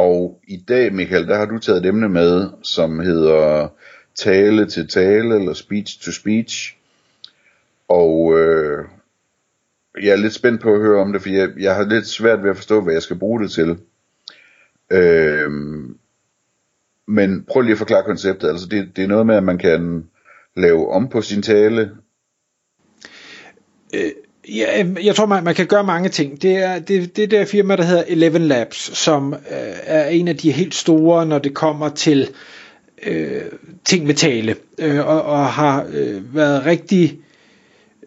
Og i dag, Michael, der har du taget et emne med, som hedder tale til tale, eller speech to speech. Og øh, jeg er lidt spændt på at høre om det, for jeg, jeg har lidt svært ved at forstå, hvad jeg skal bruge det til. Øh, men prøv lige at forklare konceptet. Altså det, det er noget med, at man kan lave om på sin tale. Øh, Ja, øh, jeg tror, man, man kan gøre mange ting. Det er det, det der firma, der hedder Eleven Labs, som øh, er en af de helt store, når det kommer til øh, ting med tale, øh, og, og har øh, været rigtig,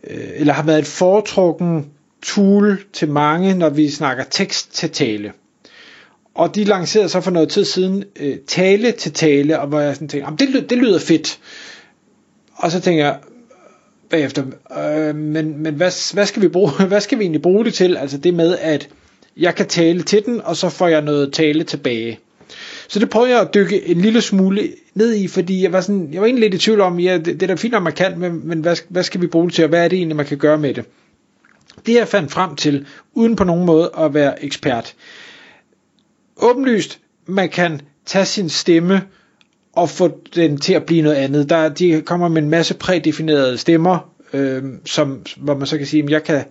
øh, eller har været et foretrukken tool til mange, når vi snakker tekst til tale. Og de lancerede så for noget tid siden øh, tale til tale, og hvor jeg sådan tænkte, det, det lyder fedt. Og så tænker jeg, bagefter. Øh, men men hvad, hvad, skal vi bruge, hvad skal vi egentlig bruge det til? Altså det med, at jeg kan tale til den, og så får jeg noget tale tilbage. Så det prøvede jeg at dykke en lille smule ned i, fordi jeg var, sådan, jeg var egentlig lidt i tvivl om, ja, det, det er da fint, om man kan, men, men hvad, hvad skal vi bruge det til, og hvad er det egentlig, man kan gøre med det? Det jeg fandt frem til, uden på nogen måde at være ekspert. Åbenlyst, man kan tage sin stemme, og få den til at blive noget andet. Der, de kommer med en masse prædefinerede stemmer, øh, som, hvor man så kan sige, at jeg kan,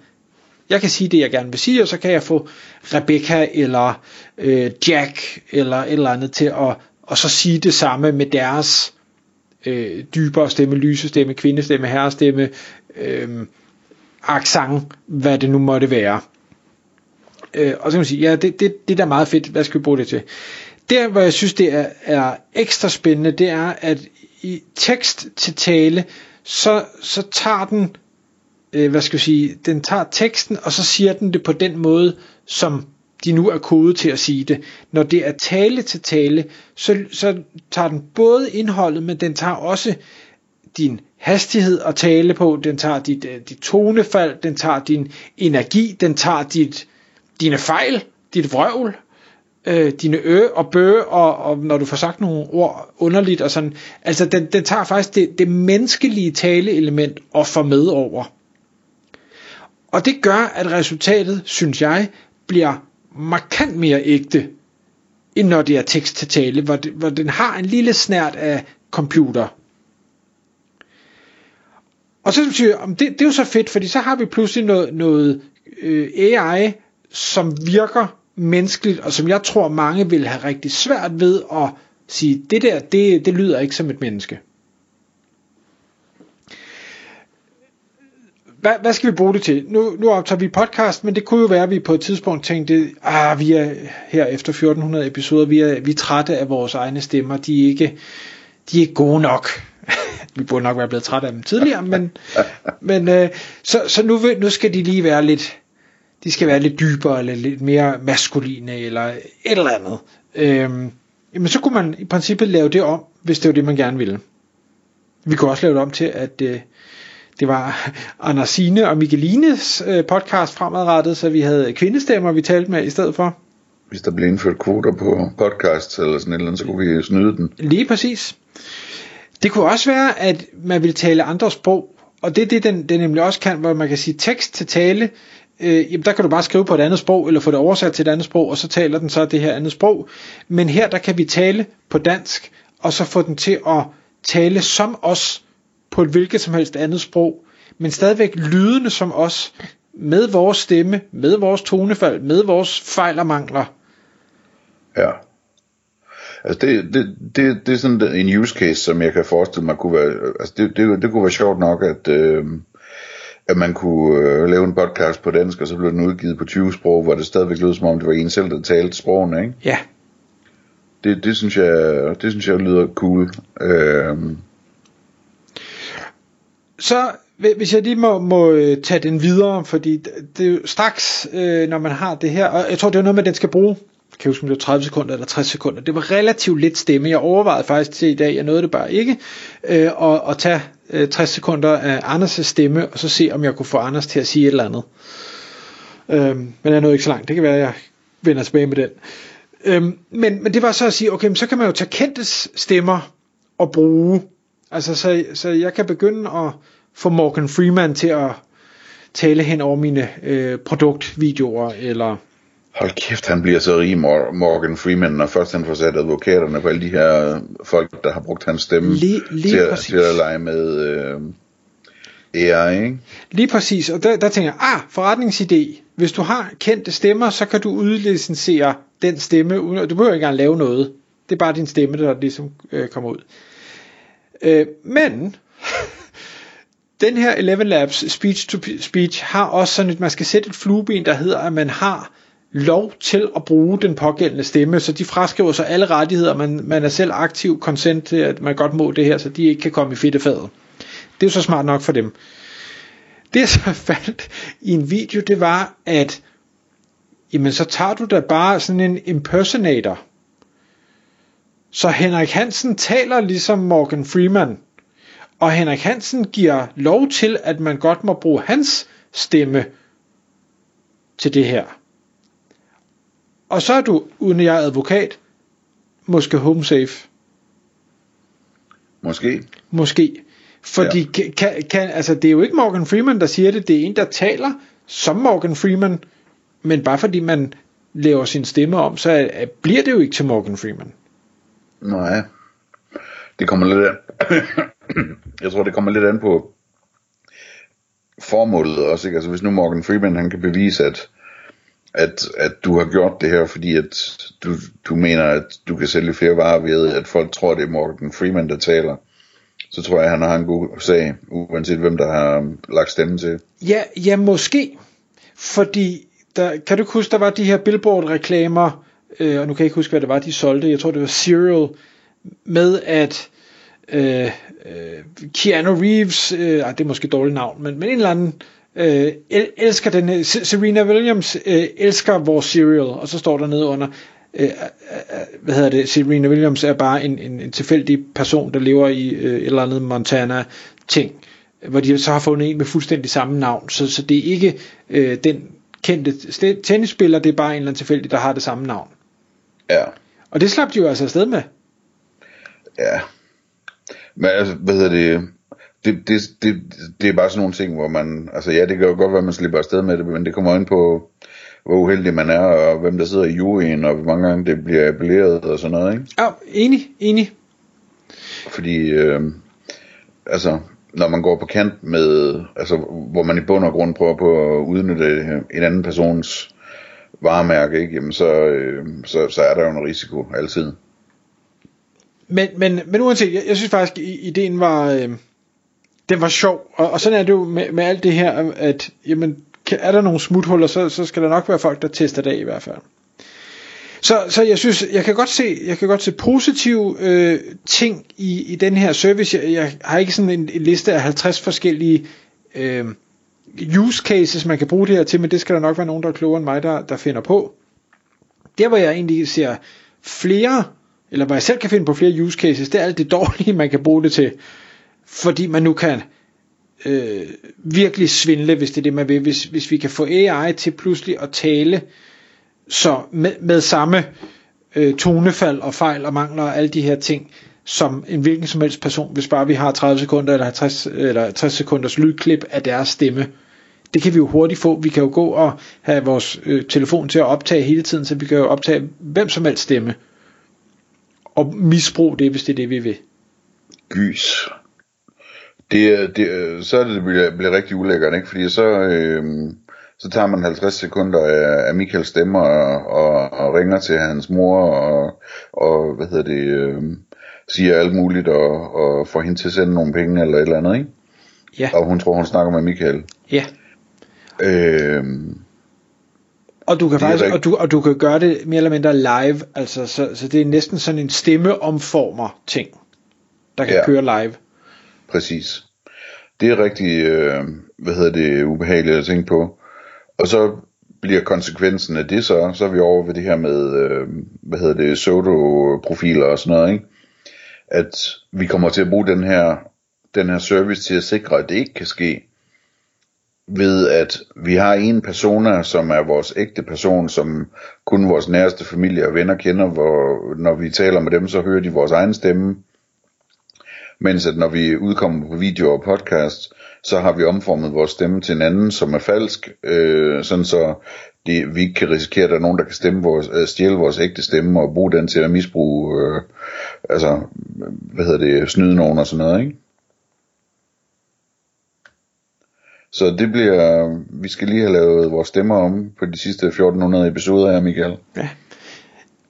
jeg kan sige det, jeg gerne vil sige, og så kan jeg få Rebecca eller øh, Jack eller et eller andet til at og så sige det samme med deres øh, dybere stemme, lyse stemme, kvindestemme, herrestemme, øh, accent, hvad det nu måtte være. Øh, og så kan man sige, ja, det, det, det er da meget fedt, hvad skal vi bruge det til? Der, hvor jeg synes, det er, er ekstra spændende, det er, at i tekst til tale, så, så tager den, øh, hvad skal jeg sige, den tager teksten, og så siger den det på den måde, som de nu er kodet til at sige det. Når det er tale til tale, så, så tager den både indholdet, men den tager også din hastighed at tale på, den tager dit, øh, dit tonefald, den tager din energi, den tager dit, dine fejl, dit vrøvl, øh, dine ø og bø, og, og når du får sagt nogle ord underligt og sådan, altså den, den tager faktisk det, det menneskelige taleelement og får med over. Og det gør, at resultatet, synes jeg, bliver markant mere ægte, end når det er tekst til tale, hvor, det, hvor den har en lille snært af computer. Og så synes jeg, det, det er jo så fedt, fordi så har vi pludselig noget, noget øh, AI, som virker menneskeligt, og som jeg tror mange vil have rigtig svært ved at sige, det der, det, det lyder ikke som et menneske. Hvad, hvad skal vi bruge det til? Nu, nu optager vi podcast, men det kunne jo være, at vi på et tidspunkt tænkte, ah, vi er her efter 1400 episoder, vi er, vi er trætte af vores egne stemmer, de er ikke, de er ikke gode nok. vi burde nok være blevet trætte af dem tidligere, men, men øh, så, så nu, nu skal de lige være lidt, de skal være lidt dybere, eller lidt mere maskuline, eller et eller andet. Øhm, jamen så kunne man i princippet lave det om, hvis det var det, man gerne ville. Vi kunne også lave det om til, at øh, det var Andersine og Michelines øh, podcast fremadrettet, så vi havde kvindestemmer, vi talte med i stedet for. Hvis der blev indført kvoter på podcasts eller sådan et eller andet, så kunne vi snyde den. Lige præcis. Det kunne også være, at man ville tale andre sprog, og det er det, den, den nemlig også kan, hvor man kan sige tekst til tale, øh, jamen der kan du bare skrive på et andet sprog, eller få det oversat til et andet sprog, og så taler den så det her andet sprog. Men her, der kan vi tale på dansk, og så få den til at tale som os, på et hvilket som helst andet sprog, men stadigvæk lydende som os, med vores stemme, med vores tonefald, med vores fejl og mangler. Ja. Altså det, det, det, det er sådan en use case, som jeg kan forestille mig kunne være, altså det, det, det kunne være sjovt nok, at, øh, at man kunne øh, lave en podcast på dansk, og så blev den udgivet på 20 sprog, hvor det stadigvæk lød som om, det var en selv, der talte sprogene, ikke? Ja. Det, det, synes jeg, det synes jeg lyder cool. Øh, så hvis jeg lige må, må øh, tage den videre, fordi det er jo straks, øh, når man har det her, og jeg tror, det er noget med, at den skal bruge kan huske, om det var 30 sekunder eller 60 sekunder. Det var relativt lidt stemme. Jeg overvejede faktisk til i dag, jeg nåede det bare ikke, øh, og, og tage øh, 60 sekunder af Anders' stemme, og så se, om jeg kunne få Anders til at sige et eller andet. Øh, men jeg nåede ikke så langt. Det kan være, at jeg vender tilbage med den. Øh, men, men det var så at sige, okay, så kan man jo tage kendtes stemmer og bruge. Altså, så, så jeg kan begynde at få Morgan Freeman til at tale hen over mine øh, produktvideoer, eller... Hold kæft, han bliver så rig, Morgan Freeman, når først han får sat advokaterne på alle de her folk, der har brugt hans stemme lige, lige til, at, til at lege med øh, AI, ikke? Lige præcis, og der, der tænker jeg, ah, forretningsidé. Hvis du har kendte stemmer, så kan du udlicensere den stemme, uden, du behøver ikke engang lave noget. Det er bare din stemme, der ligesom øh, kommer ud. Øh, men den her 11 Labs speech to speech har også sådan, at man skal sætte et flueben, der hedder, at man har lov til at bruge den pågældende stemme, så de fraskriver sig alle rettigheder, man, man er selv aktiv consent til, at man godt må det her, så de ikke kan komme i fedtefadet. Det er jo så smart nok for dem. Det jeg så fandt i en video, det var, at jamen så tager du da bare sådan en impersonator. Så Henrik Hansen taler ligesom Morgan Freeman, og Henrik Hansen giver lov til, at man godt må bruge hans stemme til det her. Og så er du, uden jeg er advokat, måske home safe. Måske. Måske. Fordi ja. kan, kan, altså, det er jo ikke Morgan Freeman, der siger det, det er en, der taler som Morgan Freeman, men bare fordi man laver sin stemme om, så er, bliver det jo ikke til Morgan Freeman. Nej. Det kommer lidt an. jeg tror, det kommer lidt an på formålet også. Ikke? Altså, hvis nu Morgan Freeman han kan bevise, at, at, at du har gjort det her, fordi at du, du mener, at du kan sælge flere varer ved, at folk tror, det er Morgan Freeman, der taler, så tror jeg, han har en god sag, uanset hvem der har lagt stemme til. Ja, ja måske. Fordi, der, kan du huske, der var de her billboard-reklamer, øh, og nu kan jeg ikke huske, hvad det var, de solgte. Jeg tror, det var Serial, med at øh, øh, Keanu Reeves, øh, det er måske et dårligt navn, men, men en eller anden, øh, el, elsker den, Serena Williams øh, elsker vores serial, og så står der nede under, øh, øh, øh, hvad hedder det, Serena Williams er bare en, en, en tilfældig person, der lever i øh, et eller andet Montana ting, hvor de så har fundet en med fuldstændig samme navn, så, så det er ikke øh, den kendte tennisspiller, det er bare en eller anden tilfældig, der har det samme navn. Ja. Og det slap de jo altså afsted med. Ja. Men altså, hvad hedder det? Det, det, det, det er bare sådan nogle ting, hvor man, altså ja, det kan jo godt være, at man slipper afsted med det, men det kommer ind på, hvor uheldig man er, og hvem der sidder i juryen, og hvor mange gange det bliver appelleret og sådan noget, ikke? Ja, enig, enig. Fordi, øh, altså, når man går på kant med, altså, hvor man i bund og grund prøver på at udnytte en anden persons varemærke, ikke? Jamen, så, øh, så, så er der jo en risiko altid. Men, men, men uanset, jeg, jeg synes faktisk, ideen var, øh, den var sjov. Og, og sådan er det jo med, med alt det her, at jamen, er der nogle smuthuller, så, så skal der nok være folk, der tester det af i hvert fald. Så, så jeg synes, jeg kan godt se, jeg kan godt se positive øh, ting i, i den her service. Jeg, jeg har ikke sådan en, en liste af 50 forskellige øh, use cases, man kan bruge det her til, men det skal der nok være nogen, der er klogere end mig, der, der finder på. Der hvor jeg egentlig ser flere eller hvor jeg selv kan finde på flere use cases, det er alt det dårlige, man kan bruge det til, fordi man nu kan øh, virkelig svindle, hvis det er det, man vil. Hvis, hvis vi kan få AI til pludselig at tale så med, med samme øh, tonefald og fejl og mangler og alle de her ting, som en hvilken som helst person, hvis bare vi har 30 sekunder eller 50 eller 60 sekunders lydklip af deres stemme. Det kan vi jo hurtigt få. Vi kan jo gå og have vores øh, telefon til at optage hele tiden, så vi kan jo optage hvem som helst stemme og misbruge det, hvis det er det, vi vil. Gys. Det, det, så er det, bliver, bliver rigtig ulækkert, ikke? Fordi så, øh, så tager man 50 sekunder af, af Michaels stemmer og, og, og ringer til hans mor og, og hvad hedder det, øh, siger alt muligt og, og får hende til at sende nogle penge eller et eller andet, ikke? Ja. Og hun tror, hun snakker med Michael. Ja. Øh, og du kan faktisk, og du, og du kan gøre det mere eller mindre live, altså, så, så det er næsten sådan en stemmeomformer ting, der kan ja. køre live. Præcis. Det er rigtig, øh, hvad hedder det, ubehageligt at tænke på. Og så bliver konsekvensen af det så, så er vi over ved det her med, øh, hvad hedder det, Sodo-profiler og sådan noget, ikke? At vi kommer til at bruge den her, den her service til at sikre, at det ikke kan ske ved at vi har en persona, som er vores ægte person, som kun vores nærmeste familie og venner kender, hvor når vi taler med dem, så hører de vores egen stemme. Mens at når vi udkommer på video og podcast, så har vi omformet vores stemme til en anden, som er falsk, øh, sådan så det, vi ikke kan risikere, at der er nogen, der kan stemme vores, øh, stjæle vores ægte stemme og bruge den til at misbruge, øh, altså, hvad hedder det, snyde nogen og sådan noget, ikke? Så det bliver, vi skal lige have lavet vores stemmer om på de sidste 1400 episoder her, Michael. Ja.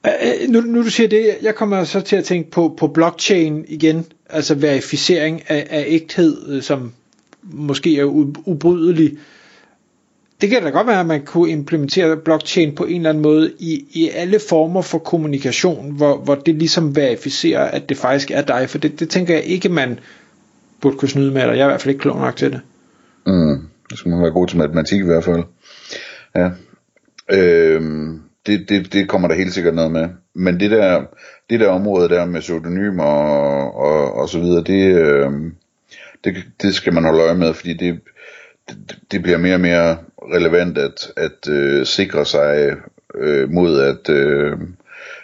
Øh, øh, nu, nu du siger det, jeg kommer så til at tænke på, på blockchain igen, altså verificering af, af ægthed, øh, som måske er ubrydelig. Det kan da godt være, at man kunne implementere blockchain på en eller anden måde i, i alle former for kommunikation, hvor, hvor det ligesom verificerer, at det faktisk er dig, for det, det tænker jeg ikke, man burde kunne snyde med, eller jeg er i hvert fald ikke klog nok til det. Mm, så skal man være god til matematik i hvert fald. Ja. Øhm, det, det, det kommer der helt sikkert noget med. Men det der, det der område der med pseudonymer og, og, og så videre, det, øh, det, det skal man holde øje med, fordi det, det, det bliver mere og mere relevant at, at øh, sikre sig øh, mod, at, øh,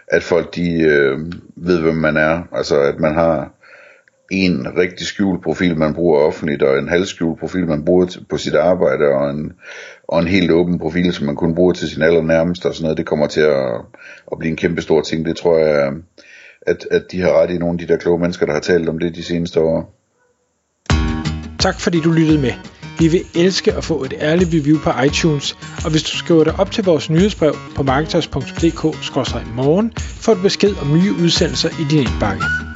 at folk de øh, ved, hvem man er. Altså at man har en rigtig skjult profil, man bruger offentligt, og en halvskjult profil, man bruger på sit arbejde, og en, og en helt åben profil, som man kun bruger til sin allernærmeste og sådan noget, det kommer til at, at blive en kæmpe stor ting. Det tror jeg, at, at de har ret i nogle af de der kloge mennesker, der har talt om det de seneste år. Tak fordi du lyttede med. Vi vil elske at få et ærligt review på iTunes, og hvis du skriver dig op til vores nyhedsbrev på marketers.dk-morgen, får du besked om nye udsendelser i din indbakke.